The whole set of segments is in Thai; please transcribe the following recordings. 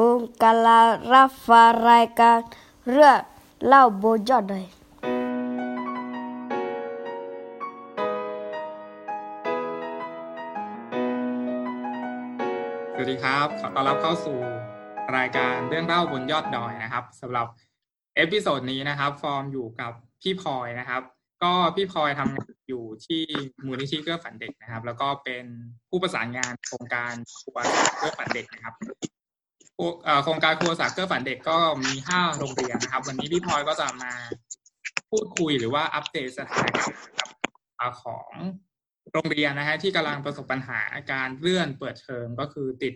คุณกำลังรับฟังรายการเรื่องเล่าบนยอดดอยสวัสดีครับขอต้อนรับเข้าสู่รายการเรื่องเล่าบนยอดดอยนะครับสำหรับ episode นี้นะครับ ฟอร์มอยู่กับพี่พลอยนะครับ ก็พี่พลอยทำงานอยู่ที่มูลนิธิเกื้อฝันเด็กนะครับ แล้วก็เป็นผู้ประสานงานโครงการครัวเกื้อฝันเด็กนะครับ โครงการครัวสาเกื้อฝันเด็กก็มีห้าโรงเรียนนะครับ วันนี้พี่พลอยก็จะมาพูดคุยหรือว่าอัปเดตสถานการณ์ของโรงเรียนนะฮะที่กำลังประสบปัญหาการเลื่อนเปิดเทอมก็คือติด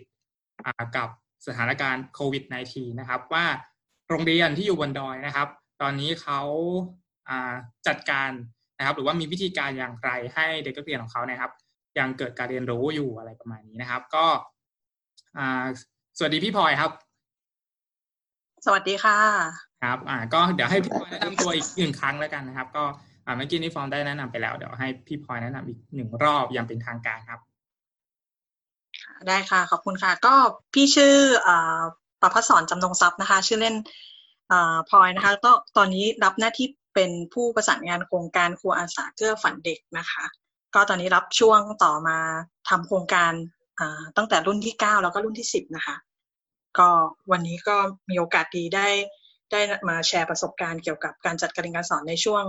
กับสถานการณ์โควิด -19 นะครับ ว่าโรงเรียนที่อยู่บนดอยนะครับ ตอนนี้เขาจัดการนะครับ หรือว่ามีวิธีการอย่างไรให้เด็กนักเรียนของเขานะครับ ยังเกิดการเรียนรู้อยู่อะไรประมาณนี้นะครับ ก็ วัสดีพี่พลอยครับ สวัสดีค่ะ ครับ อ่า ก็เดี๋ยวให้พี่พลอยแนะนำตัวอีกหนึ่งครั้งแล้วกันนะครับ ก็อ่าเมื่อกี้นี้ฟอร์มได้แนะนำไปแล้วเดี๋ยวให้พี่พลอยแนะนำอีกหนึ่งรอบอย่างเป็นทางการครับ ได้ค่ะขอบคุณค่ะ ก็พี่ชื่ออ่าประพัฒสอนจำนงทรัพย์นะคะ ชื่อเล่นอ่าพลอยนะคะก็ตอนนี้รับหน้าที่เป็นผู้ประสานงานโครงการครัวอาสาเกื้อฝันเด็กนะคะ ก็ตอนนี้รับช่วงต่อมาทำโครงการอ่าตั้งแต่รุ่นที่เก้าแล้วก็รุ่นที่สิบนะคะ ก็วันนี้ก็มีโอกาสดีได้ได้มาแชร์ประสบการณ์เกี่ยวกับการจัดการเรียนการสอนในช่วง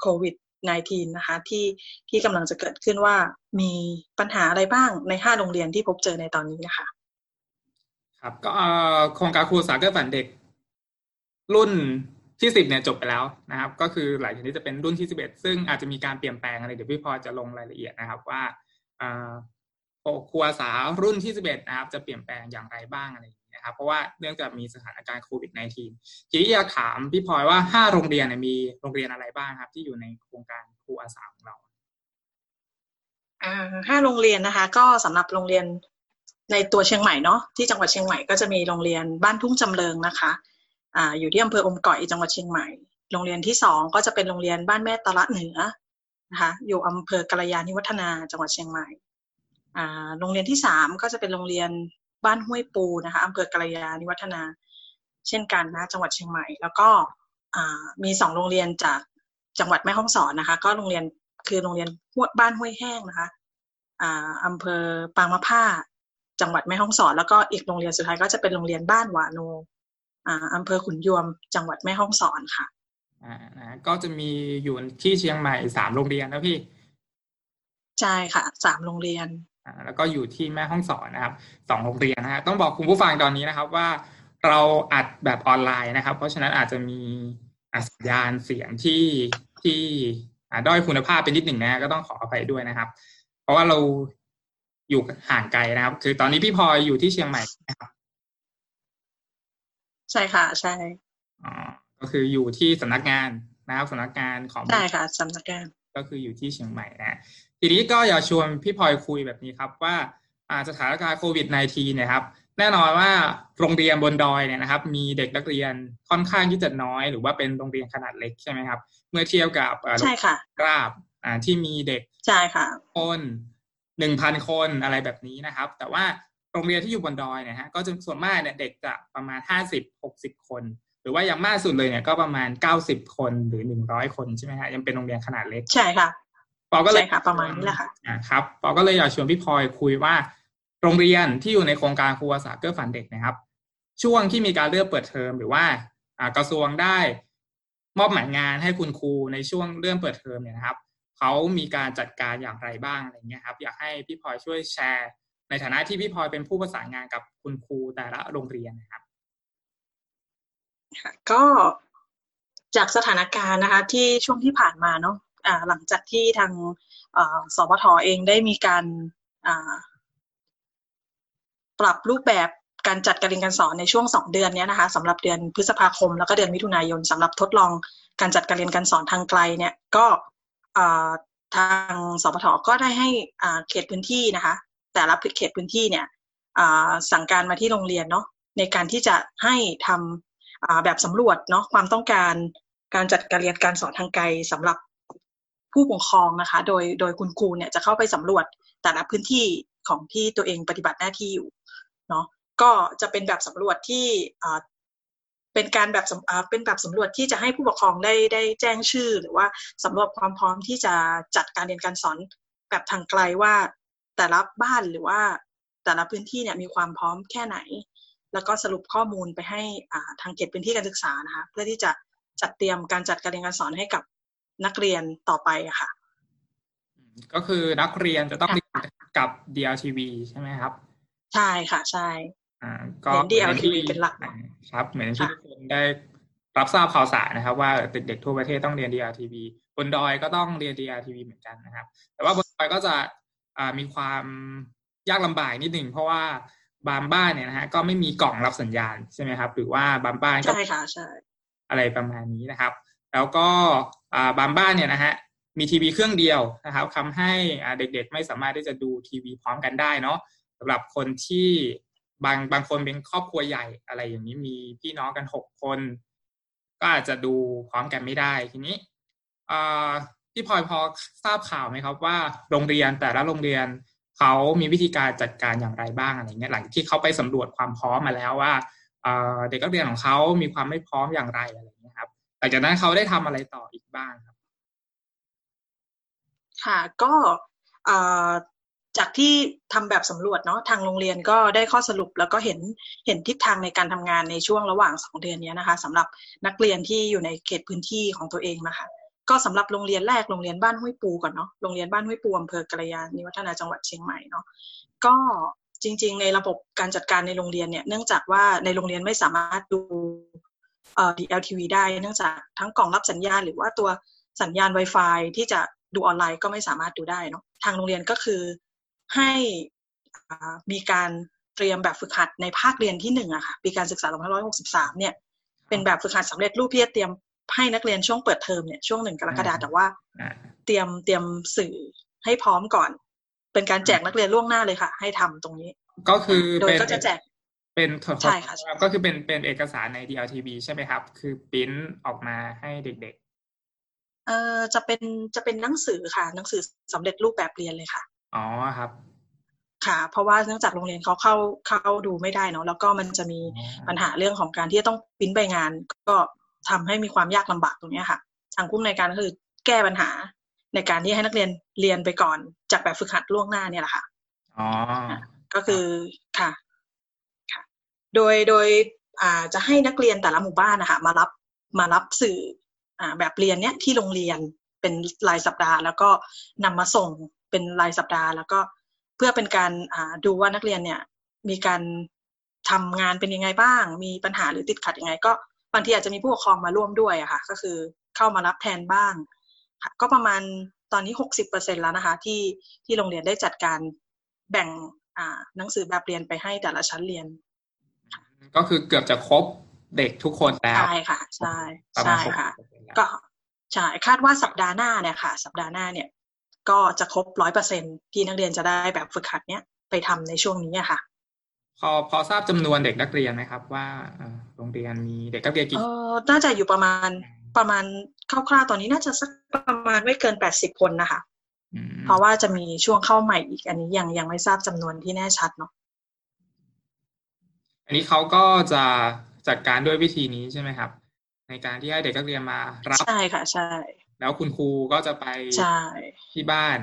โควิด -19 นะคะที่ที่กำลังจะเกิดขึ้นว่ามีปัญหาอะไรบ้างในห้าโรงเรียนที่พบเจอในตอนนี้นะคะ ครับก็โครงการครูสาเกื้อฝันเด็ก รุ่นที่สิบเนี่ยจบไปแล้วนะครับ ก็คือหลังจากนี้จะเป็นรุ่นที่สิบเอ็ดซึ่งอาจจะมีการเปลี่ยนแปลงอะไรเดี๋ยวพี่พอจะลงรายละเอียดนะครับว่าเอ่อครูอาสารุ่นที่สิบเอ็ดนะครับ จะเปลี่ยนแปลงอย่างไรบ้างอะไร นะครับ เพราะว่าเนื่องจากมีสถานการณ์โควิด -19 ทีนี้อยากถามพี่พลอยว่าห้าโรงเรียนเนี่ยมีโรงเรียนอะไรบ้างครับ ที่อยู่ในโครงการครูอาสาของเราห้าโรงเรียนนะคะ ก็สำหรับโรงเรียนในตัวเชียงใหม่เนาะที่จังหวัดเชียงใหม่ก็จะมีโรงเรียนบ้านทุ่งจำเริงนะคะอ่าอยู่ที่อำเภออมก่อยจังหวัดเชียงใหม่ โรงเรียนที่สองก็จะเป็นโรงเรียนบ้านแม่ตะละเหนือนะคะอยู่อำเภอกัลยาณิวัฒนาจังหวัดเชียงใหม่อ่าโรงเรียนที่สามก็จะเป็นโรงเรียน บ้านห้วยปูนะคะอำเภอกัลยาณิวัฒนา เช่นกันนะจังหวัดเชียงใหม่ แล้วก็อ่ามีสองโรงเรียนจากจังหวัดแม่ฮ่องสอนนะคะ ก็โรงเรียนคือโรงเรียนบ้านห้วยแห้งนะคะอ่าอำเภอปางมะผ้า จังหวัดแม่ฮ่องสอน แล้วก็อีกโรงเรียนสุดท้ายก็จะเป็นโรงเรียนบ้านหวาโนอ่าอำเภอขุนยวม จังหวัดแม่ฮ่องสอนค่ะอ่านะก็จะมีอยู่ที่เชียงใหม่สามโรงเรียนนะพี่ ใช่ค่ะสามโรงเรียนอ่า แล้วก็อยู่ที่แม่ห้องสอนนะครับสองโรงเรียนนะฮะต้องบอกคุณผู้ฟังตอนนี้นะครับว่าเราอัดแบบออนไลน์นะครับ เพราะฉะนั้นอาจจะมีอ่าสัญญาณเสียงที่ที่อ่าด้อยคุณภาพไปนิดหนึ่งนะก็ต้องขออภัยด้วยนะครับ เพราะว่าเราอยู่ห่างไกลนะครับ คือตอนนี้พี่พลอยอยู่ที่เชียงใหม่นะครับใช่ค่ะ ใช่อ๋อก็คืออยู่ที่สำนักงานนะครับสำนักงานของใช่ค่ะสำนักงานก็คืออยู่ที่เชียงใหม่นะ ทีนี้ก็อยากชวนพี่พลอยคุยแบบนี้ครับว่าอ่าสถานการณ์โควิด -19 เนี่ยครับแน่นอนว่าโรงเรียนบนดอยเนี่ยนะครับ มีเด็กนักเรียนค่อนข้างที่จะน้อย หรือว่าเป็นโรงเรียนขนาดเล็กใช่ไหมครับ เมื่อเทียบกับอ่าใช่ค่ะกราบอ่าที่มีเด็กใช่ค่ะคนหนึ่งพันคนอะไรแบบนี้นะครับ แต่ว่าโรงเรียนที่อยู่บนดอยเนี่ยฮะก็จะส่วนมากเนี่ยเด็กจะประมาณห้าสิบหกสิบคน หรือว่าอย่างมากสุดเลยเนี่ยก็ประมาณเก้าสิบคนหรือหนึ่งร้อยคนใช่ไหมฮะยังเป็นโรงเรียนขนาดเล็กใช่ค่ะ ปอก็เลยใช่ค่ะประมาณนี้แหละค่ะอ่าครับปอก็เลยอยากชวนพี่พลอยคุยว่า โรงเรียนที่อยู่ในโครงการครูอาสาเกื้อฝันเด็กนะครับ ช่วงที่มีการเลื่อนเปิดเทอมหรือว่าอ่ากระทรวงได้มอบหมายงานให้คุณครูในช่วงเลื่อนเปิดเทอมเนี่ยนะครับเขามีการจัดการอย่างไรบ้างอะไรเงี้ยครับ อยากให้พี่พลอยช่วยแชร์ ในฐานะที่พี่พลอยเป็นผู้ประสานงานกับคุณครูแต่ละโรงเรียนนะครับค่ะก็จากสถานการณ์นะคะ ที่ช่วงที่ผ่านมาเนาะอ่า หลังจากที่ทางสพทเองได้มีการปรับรูปแบบการจัดการเรียนการสอนในช่วงสองเดือนนี้นะคะสำหรับเดือนพฤษภาคม แล้วก็เดือนมิถุนายนสำหรับทดลองการจัดการเรียนการสอนทางไกลเนี่ยก็ทางสพทก็ได้ให้เขตพื้นที่นะคะ แต่ละเขตพื้นที่เนี่ยสั่งการมาที่โรงเรียนเนาะในการที่จะให้ทำอ่าแบบสำรวจเนาะความต้องการการจัดการเรียนการสอนทางไกลสำหรับ ผู้ปกครองนะคะ โดยโดยคุณครูเนี่ยจะเข้าไปสำรวจแต่ละพื้นที่ของที่ตัวเองปฏิบัติหน้าที่อยู่เนาะก็จะเป็นแบบสำรวจที่เป็นการแบบเป็นแบบสำรวจที่จะให้ผู้ปกครองได้ได้แจ้งชื่อ หรือว่าสำรวจความพร้อมที่จะจัดการเรียนการสอนแบบทางไกลว่าแต่ละบ้านหรือว่าแต่ละพื้นที่เนี่ยมีความพร้อมแค่ไหน แล้วก็สรุปข้อมูลไปให้ทางเขตพื้นที่การศึกษานะคะเพื่อที่จะจัดเตรียมการจัดการเรียนการสอนให้กับ นักเรียนต่อไปอะค่ะ ก็คือนักเรียนจะต้องเรียนกับ DLTV ใช่ไหมครับ ใช่ค่ะใช่อ่าก็ DLTV เป็นหลักครับ เหมือนที่ทุกคนได้รับทราบข่าวสารนะครับ ว่าเด็กๆทั่วประเทศต้องเรียน DLTV บนดอยก็ต้องเรียน DLTV เหมือนกันนะครับ แต่ว่าบนดอยก็จะมีความยากลำบากนิดหนึ่งเพราะว่าบางบ้านเนี่ยนะฮะก็ไม่มีกล่องรับสัญญาณใช่ไหมครับ หรือว่าบางบ้านก็ใช่ค่ะใช่อะไรประมาณนี้นะครับ แล้วก็บางบ้านเนี่ยนะฮะมีทีวีเครื่องเดียวนะครับทำให้เด็กๆ ไม่สามารถที่จะดูทีวีพร้อมกันได้เนาะสำหรับคนที่บางบางคนเป็นครอบครัวใหญ่อะไรอย่างนี้มีพี่น้องกันหกคน ก็อาจจะดูพร้อมกันไม่ได้ทีนี้พี่พลอยพอทราบข่าวไหมครับว่าโรงเรียนแต่ละโรงเรียนเขามีวิธีการจัดการอย่างไรบ้างอะไรเงี้ยหลังที่เขาไปสำรวจความพร้อมมาแล้วว่าเด็กนักเรียนของเขามีความไม่พร้อมอย่างไรอะไรเงี้ยครับ หลังจากนั้นเขาได้ทำอะไรต่ออีกบ้างครับ ค่ะ ก็จากที่ทำแบบสำรวจเนาะทางโรงเรียนก็ได้ข้อสรุปแล้วก็เห็นเห็นทิศทางในการทำงานในช่วงระหว่างสองเดือนนี้นะคะสำหรับนักเรียนที่อยู่ในเขตพื้นที่ของตัวเองนะคะก็สำหรับโรงเรียนแรกโรงเรียนบ้านห้วยปูก่อนเนาะโรงเรียนบ้านห้วยปูอำเภอกระยาณิวัฒนาจังหวัดเชียงใหม่เนาะก็จริง ๆ ในระบบการจัดการในโรงเรียนเนี่ยเนื่องจากว่าในโรงเรียนไม่สามารถดู DLTV ได้เนื่องจากทั้งกล่องรับสัญญาณ หรือว่าตัวสัญญาณ Wi-Fi ที่จะดูออนไลน์ก็ไม่สามารถดูได้เนาะทางโรงเรียนก็คือให้มีการเตรียมแบบฝึกหัดในภาคเรียนที่หนึ่งอะค่ะปีการศึกษา2563 เนี่ย เป็นแบบฝึกหัดสำเร็จรูปที่จะเตรียมให้นักเรียนช่วงเปิดเทอมเนี่ยช่วงหนึ่งกรกฎาแต่ว่า เตรียมเตรียมสื่อให้พร้อมก่อน เป็นการแจกนักเรียนล่วงหน้าเลยค่ะ ให้ทำตรงนี้ ก็คือโดยก็จะแจก เป็นใช่ค่ะ ก็คือเป็นเป็นเอกสารใน DLTV ใช่ไหมครับ คือปิ้นออกมาให้เด็กเอ่อจะเป็นจะเป็นหนังสือค่ะ หนังสือสำเร็จรูปแบบเรียนเลยค่ะอ๋อครับ ค่ะ เพราะว่าเนื่องจากโรงเรียนเขาเข้าเข้าดูไม่ได้เนาะแล้วก็มันจะมีปัญหาเรื่องของการที่จะต้องพิมพ์ใบงาน ก็ทำให้มีความยากลำบากตรงนี้ค่ะ ทางผู้ในการก็คือแก้ปัญหา ในการที่ให้นักเรียนเรียนไปก่อน จากแบบฝึกหัดล่วงหน้าเนี่ยแหละค่ะ อ๋อ ก็คือค่ะค่ะ โดยโดยจะให้นักเรียนแต่ละหมู่บ้านนะคะมารับมารับสื่อแบบเรียนเนี้ยที่โรงเรียนเป็นรายสัปดาห์ แล้วก็นำมาส่งเป็นรายสัปดาห์ แล้วก็เพื่อเป็นการดูว่านักเรียนเนี่ยมีการทำงานเป็นยังไงบ้าง มีปัญหาหรือติดขัดยังไง ก็บางทีอาจจะมีผู้ปกครองมาร่วมด้วยอะค่ะ ก็คือเข้ามารับแทนบ้างก็ประมาณตอนนี้หกสิบเปอร์เซ็นแล้วนะคะ ที่ที่โรงเรียนได้จัดการแบ่งหนังสือแบบเรียนไปให้แต่ละชั้นเรียน ก็คือเกือบจะครบเด็กทุกคนแล้ว ใช่ค่ะ ใช่ใช่ค่ะ ก็ใช่คาดว่าสัปดาห์หน้าเนี่ยค่ะ สัปดาห์หน้าเนี่ย ก็จะครบร้อยเปอร์เซ็นที่นักเรียนจะได้แบบฝึกหัดเนี้ยไปทำในช่วงนี้ค่ะ พอพอทราบจำนวนเด็กนักเรียนไหมครับ ว่าโรงเรียนมีเด็กนักเรียนกี่เออน่าจะอยู่ประมาณประมาณคร่าวๆตอนนี้น่าจะสักประมาณไม่เกินแปดสิบคนนะคะเพราะว่าจะมีช่วงเข้าใหม่อีกอันนี้ยังยังไม่ทราบจำนวนที่แน่ชัดเนาะ อันนี้เขาก็จะจัดการด้วยวิธีนี้ใช่ไหมครับ ในการที่ให้เด็กนักเรียนมารับใช่ค่ะใช่ แล้วคุณครูก็จะไปใช่ที่บ้าน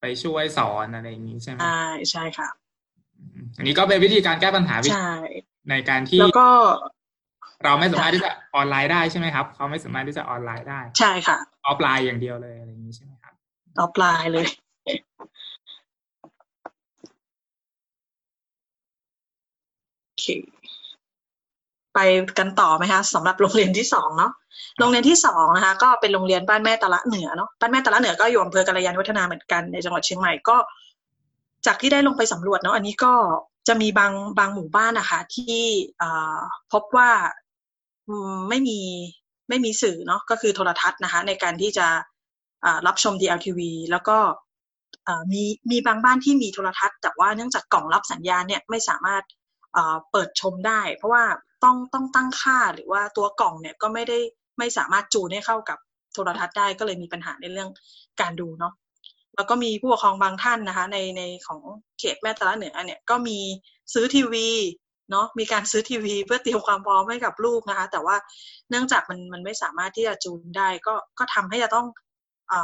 ไปช่วยสอนอะไรอย่างนี้ใช่ไหมใช่ใช่ค่ะ อันนี้ก็เป็นวิธีการแก้ปัญหาใช่ในการที่แล้วก็เราไม่สามารถที่จะออนไลน์ได้ใช่ไหมครับเขาไม่สามารถที่จะออนไลน์ได้ ใช่ค่ะ ออฟไลน์อย่างเดียวเลยอะไรอย่างนี้ใช่ไหมครับออฟไลน์เลยโอ เค ไปกันต่อไหมคะสำหรับโรงเรียนที่สองเนาะโรงเรียนที่สองนะคะ ก็เป็นโรงเรียนบ้านแม่ตะละเหนือเนาะบ้านแม่ตะละเหนือก็อยู่อำเภอกัลยาณิวัฒนาเหมือนกันในจังหวัดเชียงใหม่ก็ จากที่ได้ลงไปสำรวจเนาะอันนี้ก็จะมีบางบางหมู่บ้านนะคะ ที่พบว่าไม่มีไม่มีสื่อเนาะก็คือโทรทัศน์นะคะ ในการที่จะรับชม DLTV แล้วก็มีมีบางบ้านที่มีโทรทัศน์ แต่ว่าเนื่องจากกล่องรับสัญญาณเนี่ยไม่สามารถ เปิดชมได้ เพราะว่าต้องต้องตั้งค่าหรือว่าตัวกล่องเนี่ยก็ไม่ได้ไม่สามารถจูนให้เข้ากับโทรทัศน์ได้ก็เลยมีปัญหาในเรื่องการดูเนาะแล้วก็มีผู้ปกครองบางท่านนะคะ ในในของเขตแม่ตะละเหนือเนี่ยก็มีซื้อทีวีเนาะมีการซื้อทีวีเพื่อเตรียมความพร้อมให้กับลูกนะคะ แต่ว่าเนื่องจากมันมันไม่สามารถที่จะจูนได้ก็ก็ทำให้จะต้องอ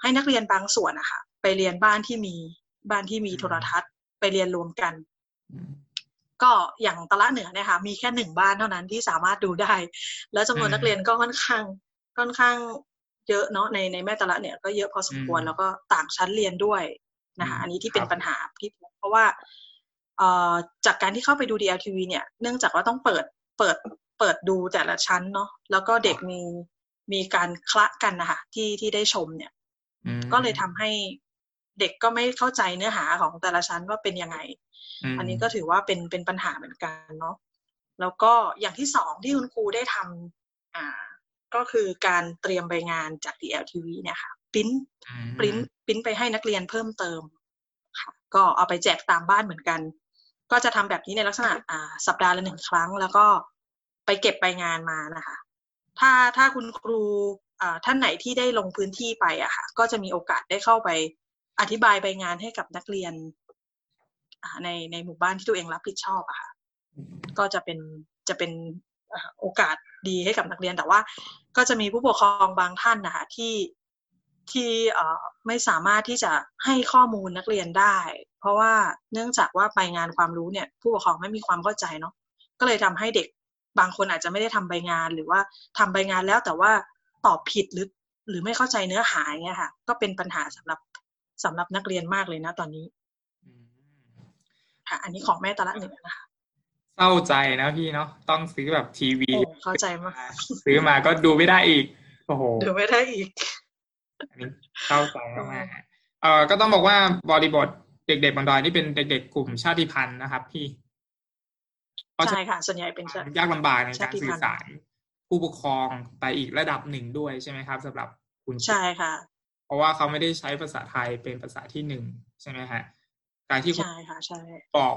ให้นักเรียนบางส่วนนะคะไปเรียนบ้านที่มีบ้านที่มีโทรทัศน์ ไปเรียนรวมกัน ก็อย่างตะละเหนือเนี่ยค่ะมีแค่หนึ่งบ้านเท่านั้นที่สามารถดูได้ แล้วจำนวนนักเรียนก็ค่อนข้างค่อนข้างเยอะเนาะในในแม่ตะละเนี่ยก็เยอะพอสมควรแล้วก็ต่างชั้นเรียนด้วยนะคะอันนี้ที่เป็นปัญหาที่เพราะว่าเอ่อจากการที่เข้าไปดู DLTV เนี่ย เนื่องจากว่าต้องเปิดเปิดเปิดดูแต่ละชั้นเนาะแล้วก็เด็กมีมีการคละกันนะคะที่ที่ได้ชมเนี่ย ก็เลยทำให้ เด็กก็ไม่เข้าใจเนื้อหาของแต่ละชั้นว่าเป็นยังไง อันนี้ก็ถือว่าเป็นเป็นปัญหาเหมือนกันเนาะแล้วก็อย่างที่สองที่คุณครูได้ทำอ่าก็คือการเตรียมใบงานจาก DLTV เนี่ยค่ะปิ้นปริ้นปิ้นไปให้นักเรียนเพิ่มเติมค่ะก็เอาไปแจกตามบ้านเหมือนกัน ก็จะทำแบบนี้ในลักษณะอ่าสัปดาห์ละหนึ่งครั้ง แล้วก็ไปเก็บใบงานมานะคะ ถ้าถ้าคุณครูอ่าท่านไหนที่ได้ลงพื้นที่ไปอะค่ะ ก็จะมีโอกาสได้เข้าไป อธิบายใบงานให้กับนักเรียนในในหมู่บ้านที่ตัวเองรับผิดชอบอะค่ะ ก็จะเป็นจะเป็นโอกาสดีให้กับนักเรียนแต่ว่า ก็จะมีผู้ปกครองบางท่านนะคะที่ที่ไม่สามารถที่จะให้ข้อมูลนักเรียนได้ เพราะว่าเนื่องจากว่าไปงานความรู้เนี่ย ผู้ปกครองไม่มีความเข้าใจเนาะก็เลยทำให้เด็กบางคนอาจจะไม่ได้ทำใบงานหรือว่าทำใบงานแล้วแต่ว่าตอบผิดหรือหรือไม่เข้าใจเนื้อหาเนี่ยค่ะ ก็เป็นปัญหาสำหรับ สำหรับนักเรียนมากเลยนะตอนนี้ค่ะ อันนี้ของแม่ตะละหนึ่งนะคะเศร้าใจนะพี่เนาะต้องซื้อแบบทีวีเข้าใจมากซื้อมาก็ดูไม่ได้อีกโอ้โหดูไม่ได้อีกอันนี้เศร้าใจมากเอ่อก็ต้องบอกว่าบริบทเด็กๆบนดอยนี่เป็นเด็กๆกลุ่มชาติพันธุ์นะครับ พี่ใช่ค่ะ ส่วนใหญ่เป็นยากลำบากในการสื่อสารผู้ปกครองไปอีกระดับหนึ่งด้วยใช่ไหมครับสำหรับคุณใช่ค่ะเพ ราะว่าเขาไม่ได้ใช้ภาษาไทยเป็นภาษาที่หนึ่งใช่ไหมฮะการที่ใช่ค่ะใช่บอก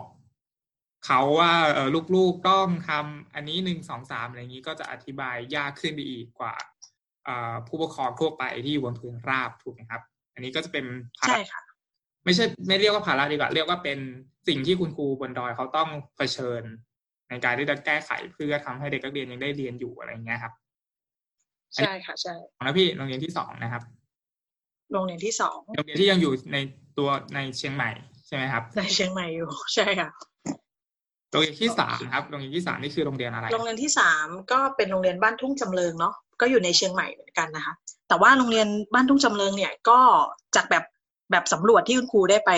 เขาว่าเออลูกๆต้องทำอันนี้หนึ่งสองสามอะไรอย่างนี้ก็จะอธิบายยากขึ้นไปอีกกว่าผู้ปกครองทั่วไปที่อยู่บนพื้นราบถูกไหมครับ อันนี้ก็จะเป็นภาระไม่ใช่ไม่เรียกว่าภาระดีกว่า เรียกว่าเป็นสิ่งที่คุณครูบนดอยเขาต้องเผชิญ ในการที่จะแก้ไขเพื่อทำให้เด็กนักเรียนยังได้เรียนอยู่อะไรเงี้ยครับใช่ค่ะใช่แล้วพี่โรงเรียนที่สองนะครับ โรงเรียนที่สองโรงเรียนที่ยังอยู่ในตัวในเชียงใหม่ใช่ไหมครับ ในเชียงใหม่อยู่ใช่ค่ะโรงเรียนที่สามครับโรงเรียนที่สามนี่คือโรงเรียนอะไร โรงเรียนที่สามก็เป็นโรงเรียนบ้านทุ่งจำเริงเนาะก็อยู่ในเชียงใหม่เหมือนกันนะคะ แต่ว่าโรงเรียนบ้านทุ่งจำเริงเนี่ยก็จากแบบแบบสำรวจที่คุณครูได้ไป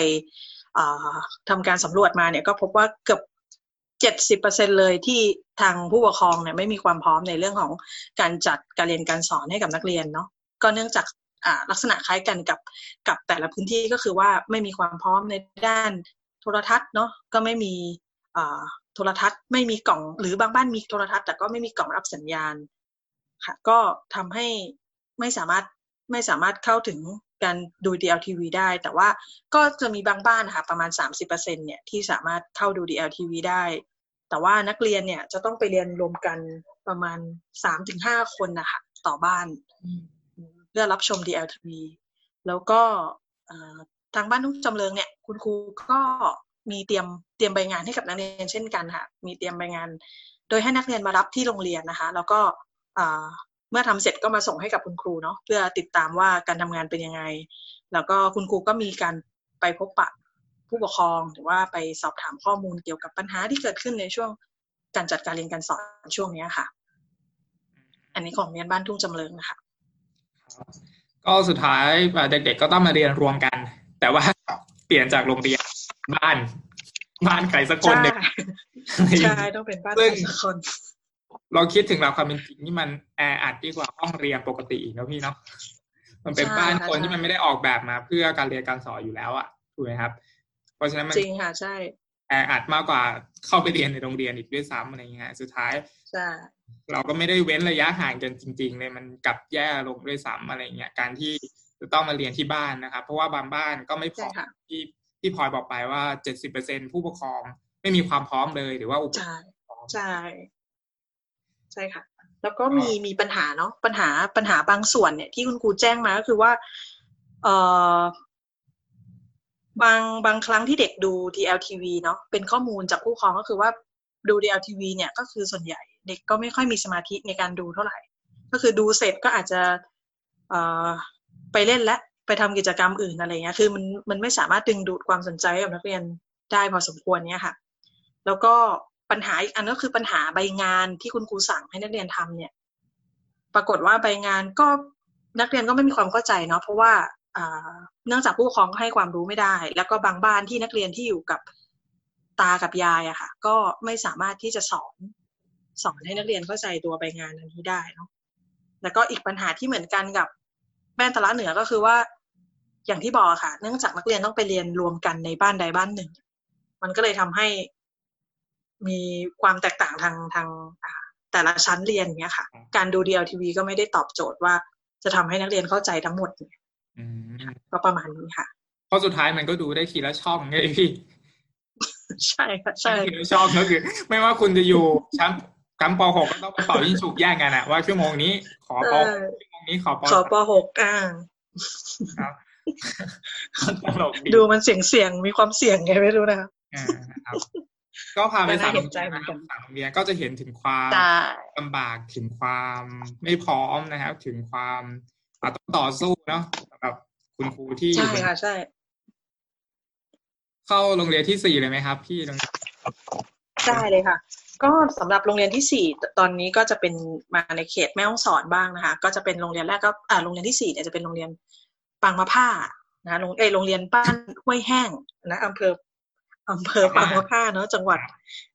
ทำการสำรวจมาเนี่ยก็พบว่าเกือบเจ็ดสิบเปอร์เซ็นเลยที่ทางผู้ปกครองเนี่ยไม่มีความพร้อมในเรื่องของการจัดการเรียนการสอนให้กับนักเรียนเนาะก็เนื่องจาก ลักษณะคล้ายกันกับกับแต่ละพื้นที่ก็คือว่าไม่มีความพร้อมในด้านโทรทัศน์เนาะก็ไม่มีโทรทัศน์ไม่มีกล่องหรือบางบ้านมีโทรทัศน์ แต่ก็ไม่มีกล่องรับสัญญาณค่ะก็ทำให้ไม่สามารถไม่สามารถเข้าถึงการดู DLTV ได้ แต่ว่าก็จะมีบางบ้านนะคะประมาณ 30%เนี่ยที่สามารถเข้าดู DLTV ได้ แต่ว่านักเรียนเนี่ยจะต้องไปเรียนรวมกันประมาณ 3-5 คนนะคะต่อบ้าน พื่อรับชม DLTV แล้วก็ทางบ้านทุ่งจำเริงเนี่ยคุณครูก็มีเตรียมเตรียมใบงานให้กับนักเรียนเช่นกันค่ะมีเตรียมใบงาน โดยให้นักเรียนมารับที่โรงเรียนนะคะ แล้วก็เมื่อทำเสร็จก็มาส่งให้กับคุณครูเนาะเพื่อติดตามว่าการทำงานเป็นยังไง แล้วก็คุณครูก็มีการไปพบปะผู้ปกครองหรือว่าไปสอบถามข้อมูลเกี่ยวกับปัญหาที่เกิดขึ้นในช่วงการจัดการเรียนการสอนช่วงนี้ค่ะ อันนี้ของเรียนบ้านทุ่งจำเริงนะคะ ก็สุดท้ายเด็กๆก็ต้องมาเรียนรวมกัน แต่ว่าเปลี่ยนจากโรงเรียนบ้านบ้านใครสักคนหนึ่งใช่ต้องเป็นบ้านใครสักคน เราคิดถึงหลักความเป็นจริงนี่มันแออัดดีกว่าห้องเรียนปกติอีกนะพี่เนาะมันเป็นบ้านคนที่มันไม่ได้ออกแบบมา เพื่อการเรียนการสอนอยู่แล้วอะถูกไหมครับ เพราะฉะนั้นมันจริงค่ะใช่ แออัดมากกว่าเข้าไปเรียนในโรงเรียนอีกด้วยซ้ำอะไรเงี้ยสุดท้ายใช่เราก็ไม่ได้เว้นระยะห่างกันจริง ๆ เลยมันกลับแย่ลงด้วยซ้ำอะไรเงี้ยการที่จะต้องมาเรียนที่บ้านนะครับ เพราะว่าบางบ้านก็ไม่พอที่ที่พลอยบอกไปว่าเจ็ดสิบเปอร์เซ็นผู้ปกครองไม่มีความพร้อมเลยหรือว่าอุปกรณ์ใช่ใช่ค่ะ แล้วก็มีมีปัญหาเนาะปัญหาปัญหาบางส่วนเนี่ยที่คุณครูแจ้งมาก็คือว่า เออ บางบางครั้งที่เด็กดู DLTV เนาะเป็นข้อมูลจากผู้ปกครองก็คือว่าดู DLTV เนี่ยก็คือส่วนใหญ่เด็กก็ไม่ค่อยมีสมาธิในการดูเท่าไหร่ ก็คือดูเสร็จก็อาจจะเอ่อไปเล่นและไปทำกิจกรรมอื่นอะไรเงี้ยคือมันมันไม่สามารถดึงดูดความสนใจกับนักเรียนได้พอสมควรเนี่ยค่ะ แล้วก็ปัญหาอีกอันก็คือปัญหาใบงานที่คุณครูสั่งให้นักเรียนทำเนี่ย ปรากฏว่าใบงานก็นักเรียนก็ไม่มีความเข้าใจเนาะเพราะว่า เนื่องจากผู้ปกครองให้ความรู้ไม่ได้ แล้วก็บางบ้านที่นักเรียนที่อยู่กับตากับยายอะค่ะ ก็ไม่สามารถที่จะสอนสอนให้นักเรียนเข้าใจตัวใบงานอันนี้ได้เนาะแล้วก็อีกปัญหาที่เหมือนกันกับแม่นตะละเหนือก็คือว่า อย่างที่บอกค่ะ เนื่องจากนักเรียนต้องไปเรียนรวมกันในบ้านใดบ้านหนึ่ง มันก็เลยทำให้มีความแตกต่างทางทางแต่ละชั้นเรียนเนี้ยค่ะ การดูดีเอลทีวีก็ไม่ได้ตอบโจทย์ว่าจะทำให้นักเรียนเข้าใจทั้งหมดเนี่ย ก็ประมาณนี้ค่ะเพราะสุดท้ายมันก็ดูได้ทีละช่องไงพี่ ใช่ค่ะใช่ทีละช่องก็คือ ไม่ว่าคุณจะอยู่ชั้นชั้นป .6 ก็ต้องไปเป่ายิงฉุกแย่งกันอะว่าชั่วโมงนี้ ขอป .6 ชั่วโมงนี้ขอปขอป .6 อ่าดูมันเสียงเสียงมีความเสี่ยงไงไม่รู้นะครับก็พาไปสามโรงเรียนสามโรงเรียนก็จะเห็นถึงความลำบากถึงความไม่พร้อมนะครับ ถึงความต้องต่อสู้เนาะสำหรับ คุณครูที่ใช่ค่ะใช่ เข้าโรงเรียนที่สี่เลยไหมครับ พี่โรงเรียนใช่เลยค่ะ ก็สำหรับโรงเรียนที่สี่ตอนนี้ก็จะเป็นมาในเขตแม่ฮ่องสอนบ้างนะคะ ก็จะเป็นโรงเรียนแรกก็อ่าโรงเรียนที่สี่เนี่ยจะเป็นโรงเรียนปางมะผ้านะโรงเอโรงเรียนบ้านห้วยแห้งนะอำเภออำเภอปางมะผ้าเนาะจังหวัด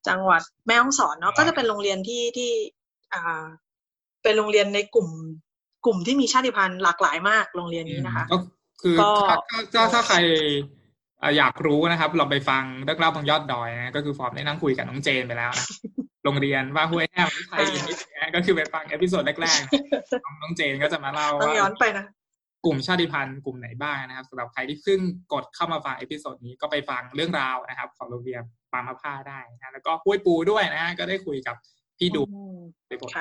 จังหวัดแม่ฮ่องสอนเนาะก็จะเป็นโรงเรียนที่ที่อ่าเป็นโรงเรียนในกลุ่มกลุ่มที่มีชาติพันธุ์หลากหลายมากโรงเรียนนี้นะคะก็ คือถ้าถ้าใครอยากรู้นะครับเราไปฟังเรื่องเล่าบางยอดดอยนะก็คือฟอร์มได้นั่งคุยกับน้องเจนไปแล้วนะโรงเรียนว่าห้วยแห้วที่ไทยอินนิสก็คือไปฟังเอพิโซดแรกๆน้องเจนก็จะมาเล่าว่าย้อนไปนะกลุ่มชาติพันธุ์กลุ่มไหนบ้างนะครับสำหรับใครที่เพิ่งกดเข้ามาฟังเอพิโซดนี้ก็ไปฟังเรื่องราวนะครับ ของโรงเรียนปามะผ้าได้นะแล้วก็ห้วยปูด้วยนะก็ได้คุยกับพี่ดูไปบท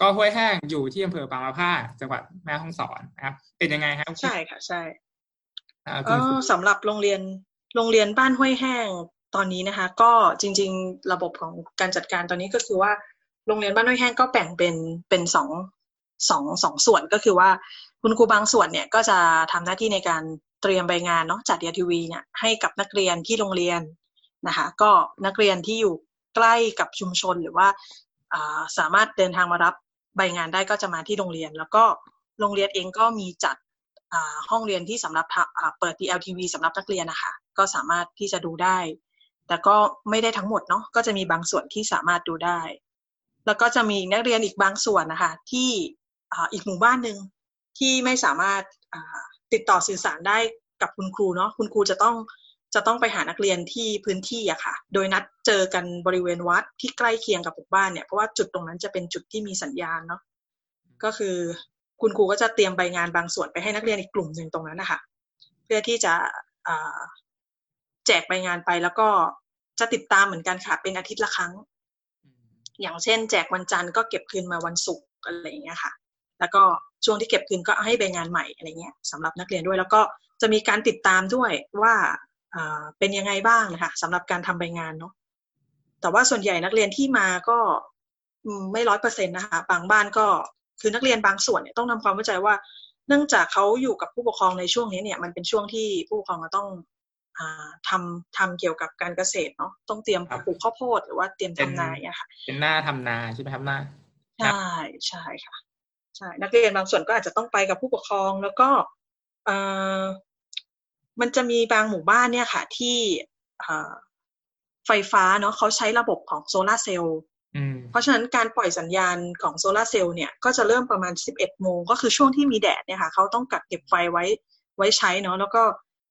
ก็ห้วยแห้งอยู่ที่อำเภอปางมะผ้าจังหวัดแม่ฮ่องสอนนะครับ เป็นยังไงครับใช่ค่ะใช่ก็สำหรับโรงเรียนโรงเรียนบ้านห้วยแห้งตอนนี้นะคะ ก็จริง ๆ ระบบของการจัดการตอนนี้ก็คือว่าโรงเรียนบ้านห้วยแห้งก็แบ่งเป็นเป็นสองสองสองส่วนก็คือว่าคุณครูบางส่วนเนี่ยก็จะทำหน้าที่ในการเตรียมใบงานเนาะจัดเดียทีวีเนี่ยให้กับนักเรียนที่โรงเรียนนะคะ ก็นักเรียนที่อยู่ใกล้กับชุมชนหรือว่าสามารถเดินทางมารับ ใบงานได้ก็จะมาที่โรงเรียน แล้วก็โรงเรียนเองก็มีจัดห้องเรียนที่สำหรับเปิด DLTV สำหรับนักเรียนนะคะก็สามารถที่จะดูได้ แต่ก็ไม่ได้ทั้งหมดเนาะก็จะมีบางส่วนที่สามารถดูได้ แล้วก็จะมีนักเรียนอีกบางส่วนนะคะที่อีกหมู่บ้านหนึ่งที่ไม่สามารถติดต่อสื่อสารได้กับคุณครูเนาะคุณครูจะต้อง จะต้องไปหานักเรียนที่พื้นที่อะค่ะ โดยนัดเจอกันบริเวณวัดที่ใกล้เคียงกับหมู่บ้านเนี่ย เพราะว่าจุดตรงนั้นจะเป็นจุดที่มีสัญญาณเนาะ ก็คือคุณครูก็จะเตรียมใบงานบางส่วนไปให้นักเรียนอีกกลุ่มหนึ่งตรงนั้นนะคะเพื่อที่จะแจกใบงานไปแล้วก็จะติดตามเหมือนกันค่ะ เป็นอาทิตย์ละครั้ง อย่างเช่น แจกวันจันทร์ก็เก็บคืนมาวันศุกร์อะไรอย่างเงี้ยค่ะ แล้วก็ช่วงที่เก็บคืนก็ให้ใบงานใหม่อะไรเงี้ยสำหรับนักเรียนด้วย แล้วก็จะมีการติดตามด้วยว่า เป็นยังไงบ้างนะคะสำหรับการทำใบงานเนาะแต่ว่าส่วนใหญ่นักเรียนที่มาก็ไม่ร้อยเปอร์เซ็นต์นะคะบางบ้านก็คือนักเรียนบางส่วนเนี่ยต้องทำความเข้าใจว่า เนื่องจากเขาอยู่กับผู้ปกครองในช่วงนี้เนี่ยมันเป็นช่วงที่ผู้ปกครองต้องทำทำเกี่ยวกับการเกษตรเนาะต้องเตรียมปลูกข้าวโพดหรือว่าเตรียมทำนาอะค่ะ เป็นหน้าทำนาใช่ไหมครับหน้าใช่ใช่ค่ะใช่นักเรียนบางส่วนก็อาจจะต้องไปกับผู้ปกครองแล้วก็เออ มันจะมีบางหมู่บ้านเนี่ยค่ะ ที่ไฟฟ้าเนาะเขาใช้ระบบของโซลาเซลล์เพราะฉะนั้นการปล่อยสัญญาณของโซลาเซลล์เนี่ยก็จะเริ่มประมาณ 11 โมง ก็คือช่วงที่มีแดดเนี่ยค่ะเขาต้องกักเก็บไฟไว้ไว้ใช้เนาะแล้วก็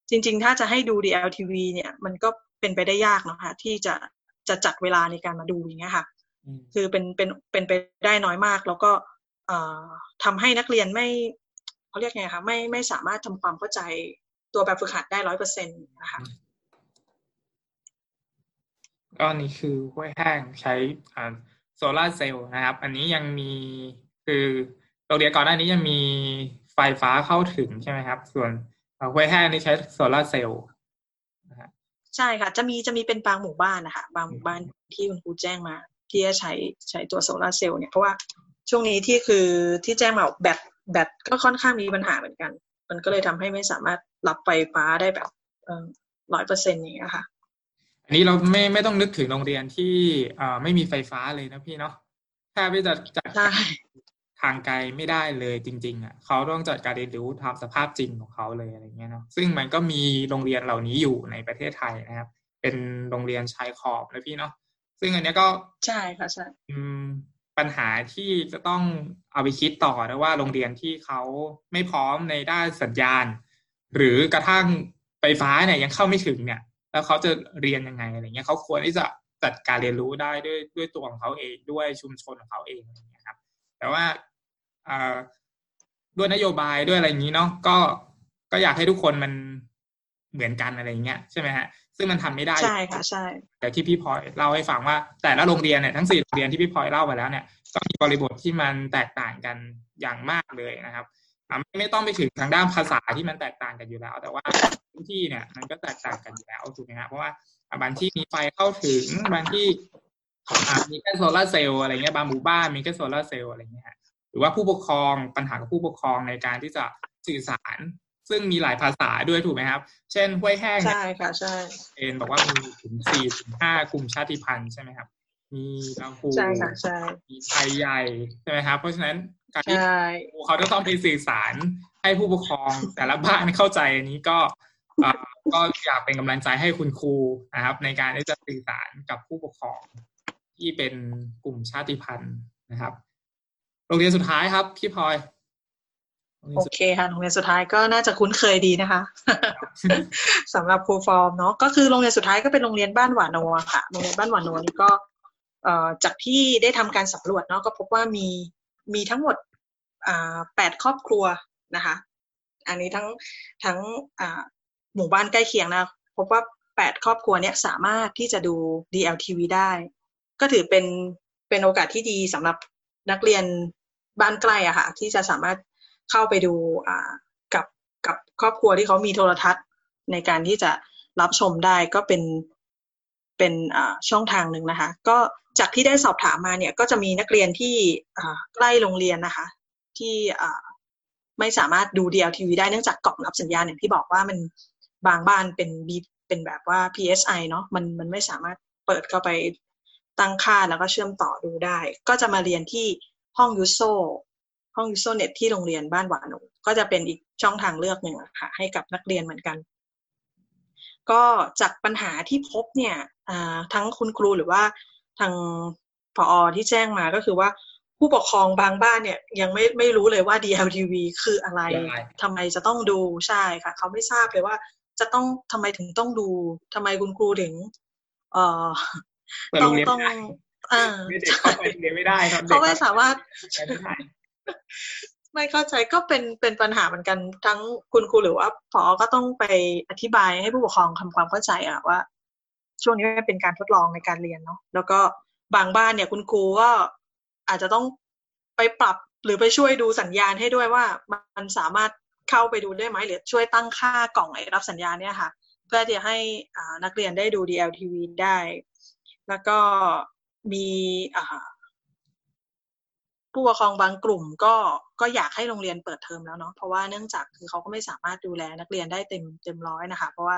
จริง ๆ ถ้าจะให้ดู DLTV เนี่ยมันก็เป็นไปได้ยากนะคะที่จะจะจัดเวลาในการมาดูอย่างเงี้ยค่ะ คือเป็นเป็นเป็นไปได้น้อยมาก แล้วก็ทำให้นักเรียนไม่เขาเรียกไงคะไม่ไม่สามารถทำความเข้าใจ ตัวแบบฝึกหัดได้ร้อยเปอร์เซ็นต์นะคะก็นี่คือห้วยแห้งใช้โซลาเซลล์นะครับ อันนี้ยังมีคือโรงเรียนก่อนหน้านี้ยังมีไฟฟ้าเข้าถึงใช่ไหมครับ ส่วนห้วยแห้งนี่ใช้โซลาเซลล์ใช่ค่ะ จะมีจะมีเป็นบางหมู่บ้านนะคะบางหมู่บ้านที่คุณครูแจ้งมา ที่จะใช้ใช้ตัวโซลาเซลล์เนี่ยเพราะว่าช่วงนี้ที่คือที่แจ้งมาแบตแบตก็ค่อนข้างมีปัญหาเหมือนกัน มันก็เลยทำให้ไม่สามารถรับไฟฟ้าได้แบบร้อยเปอร์เซ็นต์อย่างเงี้ยค่ะ อันนี้เราไม่ไม่ต้องนึกถึงโรงเรียนที่อ่าไม่มีไฟฟ้าเลยนะพี่เนาะแทบไม่จะจัดทางไกลไม่ได้เลยจริง ๆอะเขาต้องจัดการเรียนรู้ทำสภาพจริงของเขาเลยอะไรเงี้ยเนาะซึ่งมันก็มีโรงเรียนเหล่านี้อยู่ในประเทศไทยนะครับ เป็นโรงเรียนชายขอบนะพี่เนาะซึ่งอันนี้ก็ใช่ค่ะใช่ ปัญหาที่จะต้องเอาไปคิดต่อนะว่าโรงเรียนที่เขาไม่พร้อมในด้านสัญญาณ หรือกระทั่งไฟฟ้าเนี่ยยังเข้าไม่ถึงเนี่ย แล้วเขาจะเรียนยังไงอะไรเงี้ยเขาควรที่จะจัดการเรียนรู้ได้ด้วยด้วยตัวของเขาเองด้วยชุมชนของเขาเองอะไรเงี้ยครับ แต่ว่าด้วยนโยบายด้วยอะไรอย่างนี้เนาะก็ก็อยากให้ทุกคนมันเหมือนกันอะไรเงี้ยใช่ไหมฮะ ซึ่งมันทำไม่ได้ ใช่ค่ะใช่ แต่ที่พี่พลอยเล่าให้ฟังว่า แต่ละโรงเรียนเนี่ยทั้งสี่โรงเรียนที่พี่พลอยเล่าไปแล้วเนี่ยก็มีบริบทที่มันแตกต่างกันอย่างมากเลยนะครับไม่ไม่ต้องไปถึงทางด้านภาษาที่มันแตกต่างกันอยู่แล้ว แต่ว่าพื้นที่เนี่ยมันก็แตกต่างกันอยู่แล้วถูกไหมครับเพราะว่าบางที่มีไฟเข้าถึงบางที่มีแค่โซลาเซลล์อะไรเงี้ยบางหมู่บ้านมีแค่โซลาเซลล์อะไรเงี้ยหรือว่าผู้ปกครองปัญหากับผู้ปกครองในการที่จะสื่อสาร ซึ่งมีหลายภาษาด้วยถูกไหมครับ เช่นห้วยแห้งใช่ค่ะใช่เอ็นบอกว่ามีถึงสี่ถึงห้ากลุ่มชาติพันธุ์ใช่ไหมครับ มีลำพูใช่ค่ะใช่มีไทยใหญ่ใช่ไหมครับ เพราะฉะนั้นการที่เขาจะต้องไปสื่อสารให้ผู้ปกครองแต่ละบ้านเข้าใจอันนี้ก็ก็อยากเป็นกำลังใจให้คุณครูนะครับ ในการที่จะสื่อสารกับผู้ปกครองที่เป็นกลุ่มชาติพันธุ์นะครับ โรงเรียนสุดท้ายครับพี่พลอย โอเคค่ะโรงเรียนสุดท้ายก็น่าจะคุ้นเคยดีนะคะสำหรับครูฟอร์มเนาะก็คือโรงเรียนสุดท้ายก็เป็นโรงเรียนบ้านหวานโนค่ะโรงเรียนบ้านหวานโนนี่ก็เอ่อจากที่ได้ทำการสำรวจเนาะก็พบว่ามีมีทั้งหมดอ่าแปดครอบครัวนะคะ อันนี้ทั้งทั้งอ่าหมู่บ้านใกล้เคียงนะ พบว่าแปดครอบครัวเนี้ยสามารถที่จะดู DLTV ได้ ก็ถือเป็นเป็นโอกาสที่ดีสำหรับนักเรียนบ้านใกล้อะค่ะ ที่จะสามารถ เข้าไปดูกับกับครอบครัวที่เขามีโทรทัศน์ในการที่จะรับชมได้ก็เป็นเป็นช่องทางหนึ่งนะคะ ก็จากที่ได้สอบถามมาเนี่ยก็จะมีนักเรียนที่ใกล้โรงเรียนนะคะ ที่ไม่สามารถดู DLTV ได้เนื่องจากกล่องรับสัญญาณอย่างที่บอกว่ามันบางบ้านเป็นบีเป็นแบบว่า PSI เนาะมันมันไม่สามารถเปิดเข้าไปตั้งค่าแล้วก็เชื่อมต่อดูได้ ก็จะมาเรียนที่ห้องยูโซ ห้องยูโซเน็ตที่โรงเรียนบ้านหวานก็จะเป็นอีกช่องทางเลือกหนึ่งค่ะให้กับนักเรียนเหมือนกัน ก็จากปัญหาที่พบเนี่ยทั้งคุณครูหรือว่าทางพอที่แจ้งมาก็คือว่าผู้ปกครองบางบ้านเนี่ยยังไม่ไม่รู้เลยว่า DLTV คืออะไรทำไมจะต้องดูใช่ค่ะ เขาไม่ทราบเลยว่าจะต้องทำไมถึงต้องดูทำไมคุณครูถึง เอ่อต้องต้องอ่าเขาไปเรียนไม่ได้ครับเขาไม่สามารถ ไม่เข้าใจก็เป็นเป็นปัญหาเหมือนกันทั้งคุณครูหรือว่าพอก็ต้องไปอธิบายให้ผู้ปกครองทำความเข้าใจอะว่า ช่วงนี้เป็นการทดลองในการเรียนเนาะแล้วก็บางบ้านเนี่ยคุณครูก็อาจจะต้องไปปรับหรือไปช่วยดูสัญญาณให้ด้วยว่ามันสามารถเข้าไปดูได้ไหมหรือช่วยตั้งค่ากล่องไอ้รับสัญญาณเนี่ยค่ะ เพื่อที่จะให้นักเรียนได้ดู DLTV ได้ แล้วก็มี ผู้ปกครองบางกลุ่มก็ก็อยากให้โรงเรียนเปิดเทอมแล้วเนาะเพราะว่าเนื่องจากคือเขาก็ไม่สามารถดูแลนักเรียนได้เต็มเต็มร้อยนะคะ เพราะว่า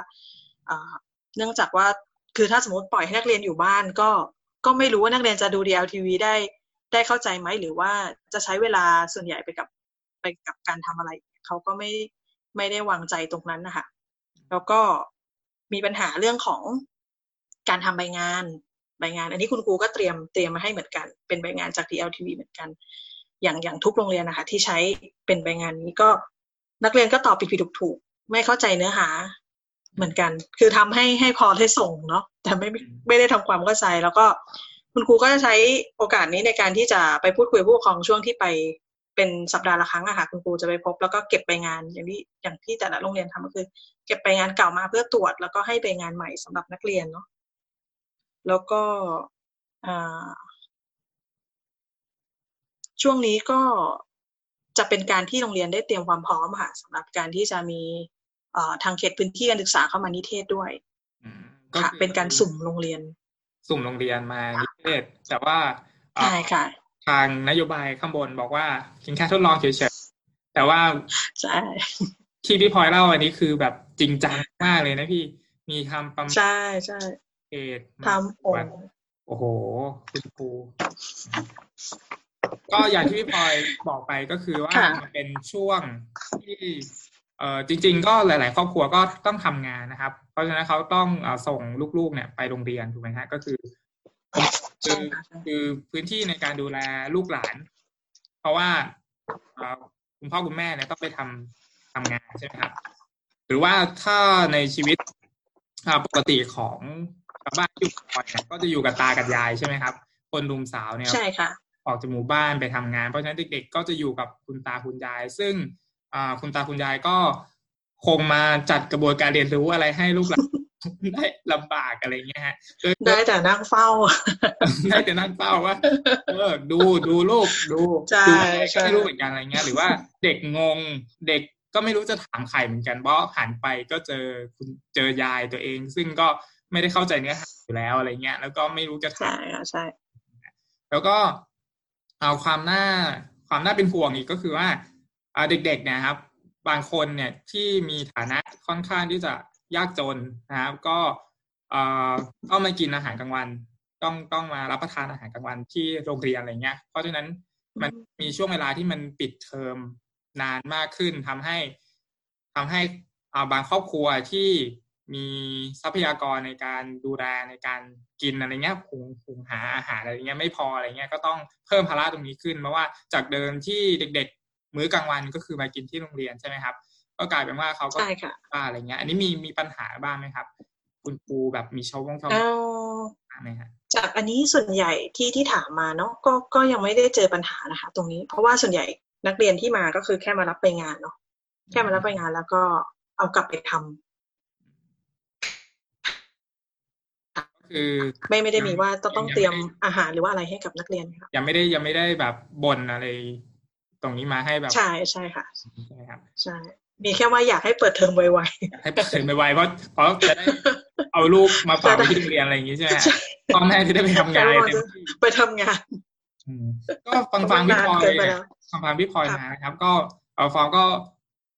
เนื่องจากว่าคือถ้าสมมติปล่อยให้นักเรียนอยู่บ้านก็ก็ไม่รู้ว่านักเรียนจะดู DLTV ได้ได้เข้าใจไหมหรือว่าจะใช้เวลาส่วนใหญ่ไปกับไปกับการทำอะไรเขาก็ไม่ไม่ได้วางใจตรงนั้นนะคะแล้วก็มีปัญหาเรื่องของการทำใบงาน ใบงาน อันนี้คุณครูก็เตรียมเตรียมมาให้เหมือนกัน เป็นใบงานจาก DLTV เหมือนกัน อย่างอย่างทุกโรงเรียนนะคะ ที่ใช้เป็นใบงานนี้ก็นักเรียนก็ตอบผิดผิดถูกถูกไม่เข้าใจเนื้อหาเหมือนกัน คือทำให้ให้พอให้ส่งเนาะแต่ไม่ไม่ได้ทำความเข้าใจแล้วก็คุณครูก็จะใช้โอกาสนี้ในการที่จะไปพูดคุยผู้ปกครองช่วงที่ไปเป็นสัปดาห์ละครั้งอะค่ะ คุณครูจะไปพบแล้วก็เก็บใบงานอย่างที่อย่างที่แต่ละโรงเรียนทำก็คือ เก็บใบงานเก่ามาเพื่อตรวจ แล้วก็ให้ใบงานใหม่สำหรับนักเรียนเนาะ แล้วก็ช่วงนี้ก็จะเป็นการที่โรงเรียนได้เตรียมความพร้อมค่ะสำหรับการที่จะมีทางเขตพื้นที่การศึกษาเข้ามานิเทศด้วยก็ค่ะคือเป็นการสุ่มโรงเรียน สุ่มโรงเรียนมานิเทศ แต่ว่าเอ่อใช่ค่ะ ทางนโยบายข้างบนบอกว่าเพียงแค่ทดลองเฉยๆแต่ว่าใช่ที่พี่พลอยเล่าอันนี้คือแบบจริงจังมากเลยนะพี่มีทำประมาณใช่ใช่ เกตทำโอ้โอ้โห คุณครูก็อย่างที่พี่พลอยบอกไปก็คือว่าค่ะมันเป็นช่วงที่เอ่อจริง ๆ ก็หลาย ๆ ครอบครัวก็ต้องทำงานนะครับ เพราะฉะนั้นเขาต้องเอ่อส่งลูกๆ เนี่ย ไปโรงเรียนถูกไหมฮะก็คือคืใช่อค่ะใช่คือพื้นที่ในการดูแลลูกหลาน เพราะว่าเอ่อคุณพ่อคุณแม่เนี่ยต้องไปทำทำงานใช่ไหมครับ หรือว่าถ้าในชีวิตอ่าปกติของ ชาวบ้านที่อยู่ก่อนเนี่ยก็จะอยู่กับตากับยายใช่ไหมครับ คนหนุ่มสาวเนี่ยใช่ค่ะออกจากหมู่บ้านไปทำงาน เพราะฉะนั้นเด็กๆ ก็จะอยู่กับคุณตาคุณยาย ซึ่งอ่าคุณตาคุณยายก็คงมาจัดกระบวนการเรียนรู้อะไรให้ลูกหลานได้ลำบากอะไรเงี้ยฮะโดยได้แต่นั่งเฝ้า ได้แต่นั่งเฝ้าว่าเออดูดูลูกดูใช่ดูอะไรใช่ก็ไม่รู้เหมือนกันอะไรเงี้ย หรือว่าเด็กงงเด็กก็ไม่รู้จะถามใครเหมือนกันเพราะหันไปก็เจอคุณเจอยายตัวเอง ซึ่งก็ ไม่ได้เข้าใจเนื้อหาอยู่แล้วอะไรเงี้ย แล้วก็ไม่รู้จะถาใช่มค่ะใช่แล้วก็เอาความน่าความน่าเป็นห่วงอีกก็คือว่าอ่าเด็กๆเนี่ยครับ บางคนเนี่ยที่มีฐานะค่อนข้างที่จะยากจนนะครับ ก็เอ่อต้องมากินอาหารกลางวัน ต้องต้องมารับประทานอาหารกลางวันที่โรงเรียนอะไรเงี้ย เพราะฉะนั้นมันมีช่วงเวลาที่มันปิดเทอมนานมากขึ้นทำให้ทำให้อ่าบางครอบครัวที่ มีทรัพยากรในการดูแลในการกินอะไรเงี้ยหุงหุงหาอาหารอะไรเงี้ยไม่พออะไรเงี้ยก็ต้องเพิ่มภาระตรงนี้ขึ้นเพราะว่าจากเดิมที่เด็ก ๆ มื้อกลางวันก็คือมากินที่โรงเรียนใช่ไหมครับ ก็กลายเป็นว่าเขาก็ใช่ค่ะบ้านอะไรเงี้ย อันนี้มีมีปัญหาบ้างไหมครับ คุณครูแบบมีชาววงชาวเอ่อบ้างไหมฮะจากอันนี้ส่วนใหญ่ที่ที่ถามมาเนาะก็ก็ยังไม่ได้เจอปัญหานะคะ ตรงนี้เพราะว่าส่วนใหญ่นักเรียนที่มาก็คือแค่มารับไปงานเนาะแค่มารับไปงานแล้วก็เอากลับไปทำ คือไม่ไม่ได้มีว่าจะต้องเตรียมอาหารหรือว่าอะไรให้กับนักเรียนค่ะยังไม่ได้ยังไม่ได้แบบบ่นอะไร ตรงนี้มาให้แบบใช่ใช่ค่ะใช่ไหมครับใช่มีแค่ว่าอยากให้เปิดเทอมไวอยากให้เปิดเทอมไวๆเพราะเพราะจะได้เอาลูกมาฝากไว้ที่โรงเรียนอะไรอย่างงี้ใช่ไหมๆฮะใช่พ่อแม่จะได้ไปทำงานใช่เต็มที่ไปทำงานอืมก็ฟังฟังพี่นานพลอยเกินไปแล้วฟังฟังพี่พลอยครับมานะครับ ก็เออฟอร์มก็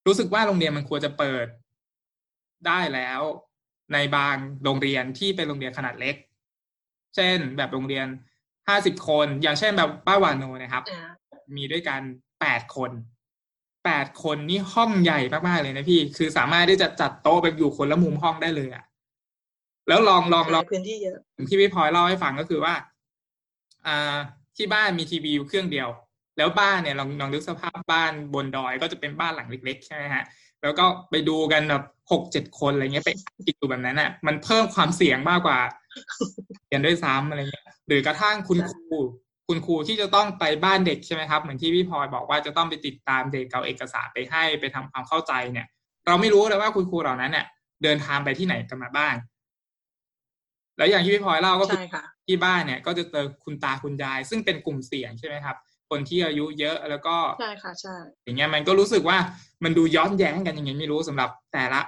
รู้สึกว่าโรงเรียนมันควรจะเปิดได้แล้ว ในบางโรงเรียนที่เป็นโรงเรียนขนาดเล็ก เช่นแบบโรงเรียนห้าสิบคน อย่างเช่นแบบบ้านวานโนนะครับอ่ามีด้วยกันแปดคนแปดคนนี่ห้องใหญ่มากๆเลยนะพี่ คือสามารถที่จะจัดโต๊ะไปอยู่คนละมุมห้องได้เลยอะแล้วลองลองลองใช้พื้นที่เยอะที่พี่พลอยเล่าให้ฟังก็คือว่า อ่า ที่บ้านมีทีวีอยู่เครื่องเดียว แล้วบ้านเนี่ยลองลองนึกสภาพบ้านบนดอยก็จะเป็นบ้านหลังเล็กๆใช่ไหมฮะ แล้วก็ไปดูกันแบบ หกเจ็ดคนอะไรเงี้ยไปกินอยู่แบบนั้นอะ มันเพิ่มความเสี่ยงมากกว่าเรียนด้วยซ้ำอะไรเงี้ย หรือกระทั่งคุณครูคุณครูที่จะต้องไปบ้านเด็กใช่ไหมครับเหมือนที่พี่พลอยบอกว่าจะต้องไปติดตามเด็กเอาเอกสารไปให้ไปทำความเข้าใจเนี่ย เราไม่รู้เลยว่าคุณครูเหล่านั้นเนี่ยเดินทางไปที่ไหนกันมาบ้าง แล้วอย่างที่พี่พลอยเล่าก็คือใช่ค่ะที่บ้านเนี่ย ก็จะเจอคุณตาคุณยาย ซึ่งเป็นกลุ่มเสี่ยงใช่ไหมครับ คนที่อายุเยอะแล้วก็ใช่ค่ะใช่อย่างเงี้ยมันก็รู้สึกว่ามันดูย้อนแย้งกันยังไงไม่รู้สำหรับแต่ละ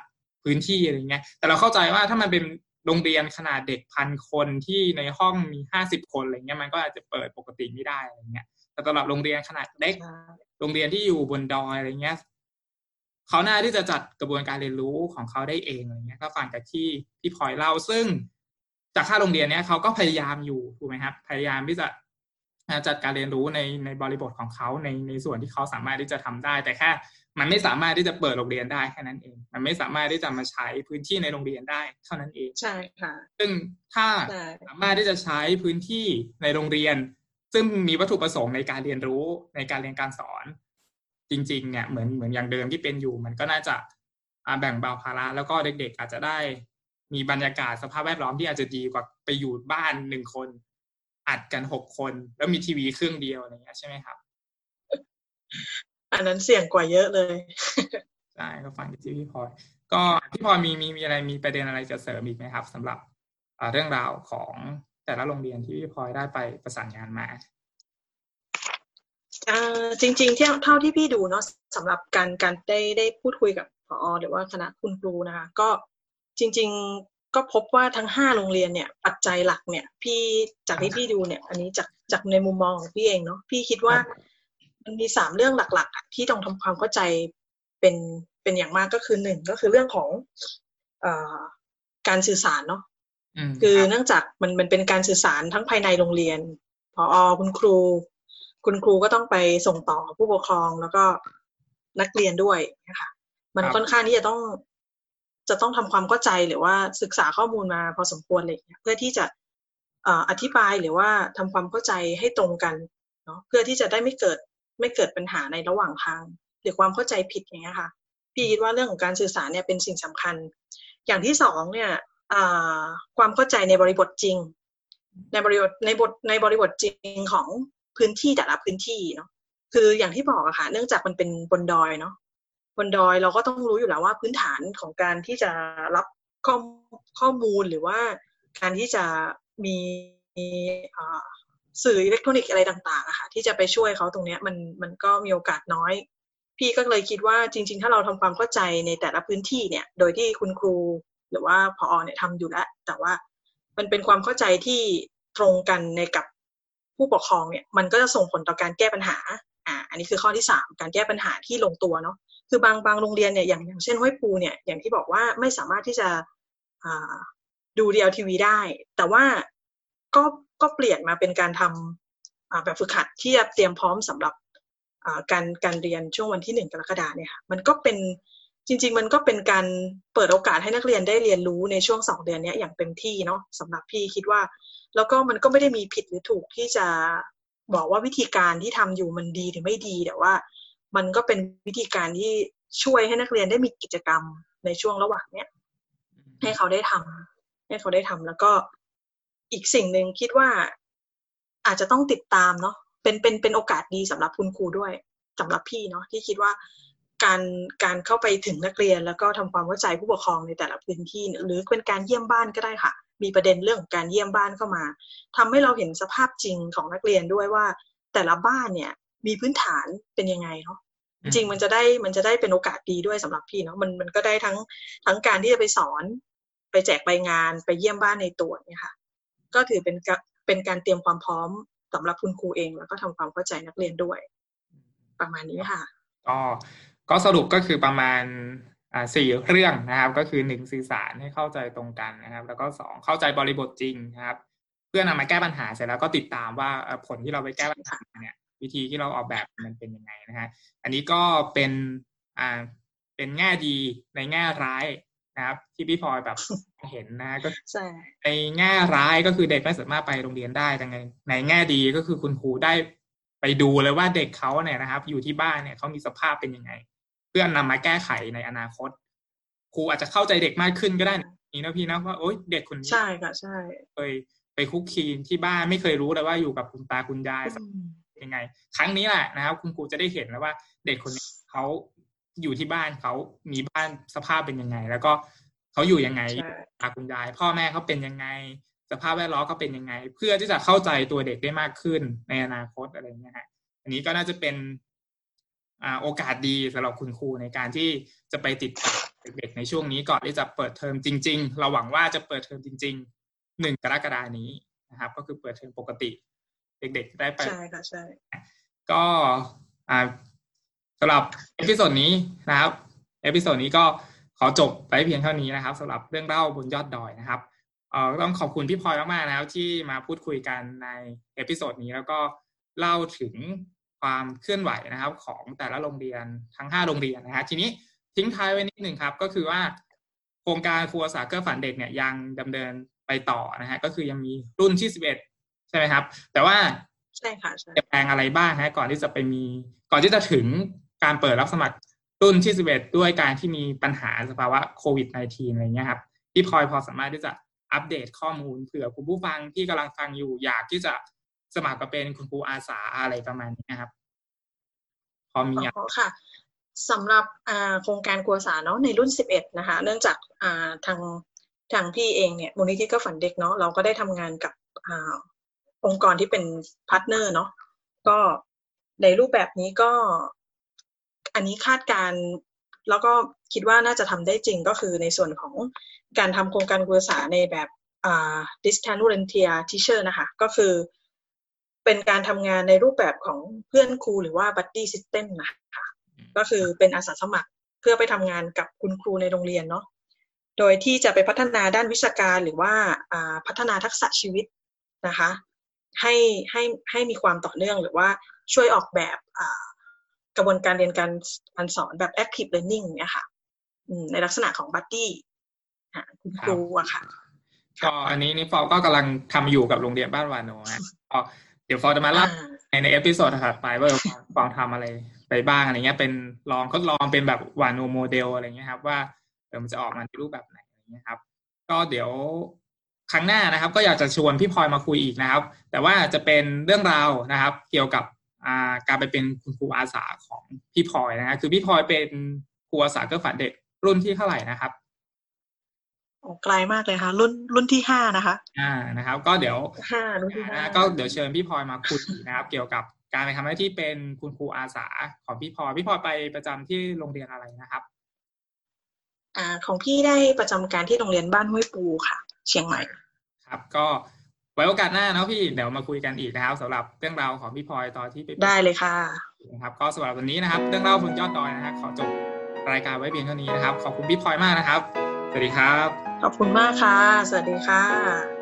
พื้นที่อะไรเงี้ยแต่เราเข้าใจว่าถ้ามันเป็นโรงเรียนขนาดเด็กพันคนที่ในห้องมีห้าสิบคนอะไรเงี้ยมันก็อาจจะเปิดปกติไม่ได้อะไรเงี้ยแต่สำหรับโรงเรียนขนาดเล็กโรงเรียนที่อยู่บนดอยอะไรเงี้ยเขาหน่าที่จะจัดกระบวนการเรียนรู้ของเขาได้เองอะไรเงี้ยก็ฟังจากที่พี่พลอยเล่าซึ่งจากค่าโรงเรียนเนี้ยเขาก็พยายามอยู่ถูกไหมครับพยายามที่จะจัดการเรียนรู้ในในบริบทของเขาในในส่วนที่เขาสามารถที่จะทำได้ แต่แค่ มันไม่สามารถที่จะเปิดโรงเรียนได้แค่นั้นเอง มันไม่สามารถที่จะมาใช้พื้นที่ในโรงเรียนได้เท่านั้นเอง ใช่ค่ะ ซึ่งถ้าใช่สามารถที่จะใช้พื้นที่ในโรงเรียน ซึ่งมีวัตถุประสงค์ในการเรียนรู้ในการเรียนการสอน จริง ๆ เนี่ยเหมือนเหมือนอย่างเดิมที่เป็นอยู่ มันก็น่าจะอ่าแบ่งเบาภาระแล้วก็เด็ก ๆ อาจจะได้มีบรรยากาศสภาพแวดล้อมที่อาจจะดีกว่าไปอยู่บ้านหนึ่งคน อัดกันหกคน แล้วมีทีวีเครื่องเดียวอะไรเงี้ยใช่ไหมครับ อันนั้นเสี่ยงกว่าเยอะเลยใช่ก็ฟังจากที่พี่พลอยก็พี่พลอยมีมีมีอะไรมีประเด็นอะไรจะเสริมอีกไหมครับสำหรับอ่าเรื่องราวของแต่ละโรงเรียนที่พี่พลอยได้ไปประสานงานมาอ่าจริงๆที่เท่าที่พี่ดูเนาะสำหรับการการได้ได้พูดคุยกับผอหรือว่าคณะคุณครูนะคะก็จริงก็พบว่าทั้งห้าโรงเรียนเนี่ย ปัจจัยหลักเนี่ย พี่จากที่พี่ดูเนี่ย อันนี้จากจากในมุมมองของพี่เองเนาะพี่คิดว่า มันมีสามเรื่องหลักๆ ที่ต้องทำความเข้าใจเป็นเป็นอย่างมากก็คือหนึ่งก็คือเรื่องของอการสื่อสารเนาะคือเนื่องจากมันมันเป็นการสื่อสารทั้งภายในโรงเรียนพอคุณครู คุณครูก็ต้องไปส่งต่อผู้ปกครองแล้วก็นักเรียนด้วยนะคะมันค่อนข้างที่จะต้องจะต้องทำความเข้าใจหรือว่าศึกษาข้อมูลมาพอสมควรเลยเพื่อที่จะอธิบายหรือว่าทำความเข้าใจให้ตรงกันเนาะเพื่อที่จะได้ไม่เกิด ไม่เกิดปัญหาในระหว่างทาง หรือความเข้าใจผิดอย่างเงี้ยค่ะ พี่คิดว่าเรื่องของการสื่อสารเนี่ยเป็นสิ่งสำคัญ อย่างที่สองเนี่ยความเข้าใจในบริบทจริง ในบริบทในบทในบริบทจริงของพื้นที่แต่ละพื้นที่เนาะคืออย่างที่บอกอะค่ะ เนื่องจากมันเป็นบนดอยเนาะบนดอยเราก็ต้องรู้อยู่แล้วว่าพื้นฐานของการที่จะรับข้อข้อมูลหรือว่าการที่จะมี สื่ออิเล็กทรอนิกส์อะไรต่างๆอะค่ะที่จะไปช่วยเขาตรงนี้มันมันก็มีโอกาสน้อย พี่ก็เลยคิดว่าจริง ๆ ถ้าเราทำความเข้าใจในแต่ละพื้นที่เนี่ย โดยที่คุณครูหรือว่าพอเนี่ยทำอยู่แล้ว แต่ว่ามันเป็นความเข้าใจที่ตรงกันในกับผู้ปกครองเนี่ย มันก็จะส่งผลต่อการแก้ปัญหาอ่าอันนี้คือข้อที่สามการแก้ปัญหาที่ลงตัวเนาะคือบางบางโรงเรียนเนี่ยอย่างอย่างเช่นห้วยปูเนี่ยอย่างที่บอกว่าไม่สามารถที่จะดูเดียวทีวีได้ แต่ว่าก็ ก็เปลี่ยนมาเป็นการทำแบบฝึกหัดที่จะเตรียมพร้อมสำหรับการการเรียนช่วงวันที่หนึ่งกรกฎาเนี่ยค่ะมันก็เป็นจริง ๆ มันก็เป็นการเปิดโอกาสให้นักเรียนได้เรียนรู้ในช่วงสองเดือนนี้อย่างเต็มที่เนาะสำหรับพี่คิดว่า แล้วก็มันก็ไม่ได้มีผิดหรือถูกที่จะบอกว่าวิธีการที่ทำอยู่มันดีหรือไม่ดีแต่ว่า มันก็เป็นวิธีการที่ช่วยให้นักเรียนได้มีกิจกรรมในช่วงระหว่างเนี้ยให้เขาได้ทำให้เขาได้ทำแล้วก็ อีกสิ่งหนึ่งคิดว่าอาจจะต้องติดตามเนาะเป็นเป็นเป็นโอกาสดีสำหรับคุณครูด้วยสำหรับพี่เนาะที่คิดว่าการการเข้าไปถึงนักเรียน แล้วก็ทำความเข้าใจผู้ปกครองในแต่ละพื้นที่ หรือเป็นการเยี่ยมบ้านก็ได้ค่ะ มีประเด็นเรื่องของการเยี่ยมบ้านเข้ามาทำให้เราเห็นสภาพจริงของนักเรียนด้วยว่า แต่ละบ้านเนี่ยมีพื้นฐานเป็นยังไงเนาะจริงมันจะได้มันจะได้เป็นโอกาสดีด้วยสำหรับพี่เนาะมันมันก็ได้ทั้งทั้งการที่จะไปสอน ไปแจกใบงานไปเยี่ยมบ้านในตัวเนี่ยค่ะ ก็ถือเป็นเป็นการเตรียมความพร้อมสำหรับคุณครูเอง แล้วก็ทำความเข้าใจนักเรียนด้วย ประมาณนี้ค่ะก็ก็สรุปก็คือประมาณอ่าสี่เรื่องนะครับ ก็คือหนึ่งสื่อสารให้เข้าใจตรงกันนะครับ แล้วก็สองเข้าใจบริบทจริงนะครับ เพื่อนำมาแก้ปัญหาเสร็จแล้วก็ติดตามว่าผลที่เราไปแก้ปัญหาเนี่ยวิธีที่เราออกแบบมันเป็นยังไงนะฮะอันนี้ก็เป็นอ่าเป็นแง่ดีในแง่ร้าย นะครับ ที่พี่พลอยแบบเห็นนะก็ในแง่ร้ายก็คือเด็กไม่สามารถไปโรงเรียนได้แต่ในในแง่ดีก็คือคุณครูได้ไปดูเลยว่าเด็กเขาเนี่ยนะครับ อยู่ที่บ้านเนี่ยเขามีสภาพเป็นยังไง เพื่อนำมาแก้ไขในอนาคต ครูอาจจะเข้าใจเด็กมากขึ้นก็ได้นี่นะพี่นะว่าโอ๊ยเด็กคนนี้ใช่ค่ะใช่เคยไปคุกคีที่บ้านไม่เคยรู้เลยว่าอยู่กับคุณตาคุณยายยังไง ครั้งนี้แหละนะครับ คุณครูจะได้เห็นแล้วว่า เด็กคนนี้เขา อยู่ที่บ้านเขามีบ้านสภาพเป็นยังไง แล้วก็เขาอยู่ยังไงตาคุณยาย พ่อแม่เขาเป็นยังไง สภาพแวดล้อมเขาเป็นยังไง เพื่อที่จะเข้าใจตัวเด็กได้มากขึ้นในอนาคตอะไรเงี้ยฮะอันนี้ก็น่าจะเป็นโอกาสดีสำหรับคุณครูในการที่จะไปติวเด็กในช่วงนี้ก่อนที่จะเปิดเทอมจริง ๆ เราหวังว่าจะเปิดเทอมจริงๆหนึ่งกรกฎานี้นะครับ ก็คือเปิดเทอมปกติ เด็กๆได้ไปใช่ค่ะใช่ก็อ่าสำหรับ episode นี้นะครับ episode นี้ก็ขอจบไปเพียงเท่านี้นะครับสำหรับเรื่องเล่าบนยอดดอยนะครับเอ่อต้องขอบคุณพี่พลอยมากๆนะครับที่มาพูดคุยกันในepisode นี้แล้วก็เล่าถึงความเคลื่อนไหวนะครับ ของแต่ละโรงเรียนทั้งห้าโรงเรียนนะฮะทีนี้ทิ้งท้ายไว้นิดหนึ่งครับ ก็คือว่าโครงการครูอาสาเกื้อฝันเด็กเนี่ยยังดำเนินไปต่อนะฮะก็คือยังมีรุ่นที่สิบเอ็ดใช่ไหมครับ แต่ว่าใช่ค่ะจะแปลงอะไรบ้างฮะก่อนที่จะไปมีก่อนที่จะถึง การเปิดรับสมัครรุ่นที่สิบเอ็ดด้วยการที่มีปัญหาสภาวะโควิด -19 อะไรเงี้ยครับพี่พลอยพอสามารถที่จะอัปเดตข้อมูลเผื่อคุณผู้ฟังที่กำลังฟังอยู่อยากที่จะสมัครมาเป็นคุณครูอาสาอะไรประมาณนี้ครับ พอมีอะค่ะสำหรับโครงการครูอาสาเนาะในรุ่นสิบเอ็ดนะคะ เนื่องจากทางทางพี่เองเนี่ยมูลนิธิเกื้อฝันเด็กเนาะเราก็ได้ทำงานกับองค์กรที่เป็น partner เนาะก็ในรูปแบบนี้ก็ อันนี้คาดการแล้วก็คิดว่าน่าจะทำได้จริงก็คือในส่วนของการทำโครงการกุศลในแบบอ่า distance volunteer teacher นะคะ ก็คือเป็นการทำงานในรูปแบบของเพื่อนครูหรือว่า buddy system นะคะก็คือเป็นอาสาสมัครเพื่อไปทำงานกับคุณครูในโรงเรียนเนาะโดยที่จะไปพัฒนาด้านวิชาการหรือว่าพัฒนาทักษะชีวิตนะคะ ให้ให้ให้มีความต่อเนื่องหรือว่าช่วยออกแบบ กระบวนการเรียนการการสอนแบบ active learning เนี่ยค่ะในลักษณะของ buddy คุณครูอะค่ะก็อันนี้นี่ฟอร์มก็กำลังทำอยู่กับโรงเรียนบ้านวานโนฮะก็เดี๋ยวฟอร์มจะมาเล่าในใน episode ถัดไปว่าฟอร์มทำอะไรไปบ้างอะไรเงี้ย เป็นลองทดลองเป็นแบบวานโนโมเดลอะไรเงี้ยครับ ว่าเออมันจะออกมาในรูปแบบไหนอะไรเงี้ยครับ ก็เดี๋ยวครั้งหน้านะครับ ก็อยากจะชวนพี่พลอยมาคุยอีกนะครับ แต่ว่าจะเป็นเรื่องราวนะครับ เกี่ยวกับ การไปเป็นคุณครูอาสาของพี่พลอยนะฮะคือพี่พลอยเป็นครูอาสาเกื้อฝันเด็กรุ่นที่เท่าไหร่นะครับโอ้ไกลมากเลยค่ะ รุ่นรุ่นที่ห้านะคะ อ่านะครับ ก็เดี๋ยวห้ารุ่นที่ห้าก็เดี๋ยวเชิญพี่พลอยมาคุยนะครับ เกี่ยวกับการไปทำหน้าที่เป็นคุณครูอาสาของพี่พลอยพี่พลอยไปประจำที่โรงเรียนอะไรนะครับอ่าของพี่ได้ประจำการที่โรงเรียนบ้านห้วยปูค่ะ เชียงใหม่ ครับ ก็ ไว้โอกาสหน้านะพี่เดี๋ยวมาคุยกันอีกนะครับสำหรับเรื่องราวของพี่พลอยตอนที่ไปได้เลยค่ะนะครับก็สำหรับวันนี้นะครับ เรื่องเล่าบนยอดดอยนะฮะขอจบรายการไว้เพียงเท่านี้นะครับ ขอบคุณพี่พลอยมากนะครับ สวัสดีครับ ขอบคุณมากค่ะ สวัสดีค่ะ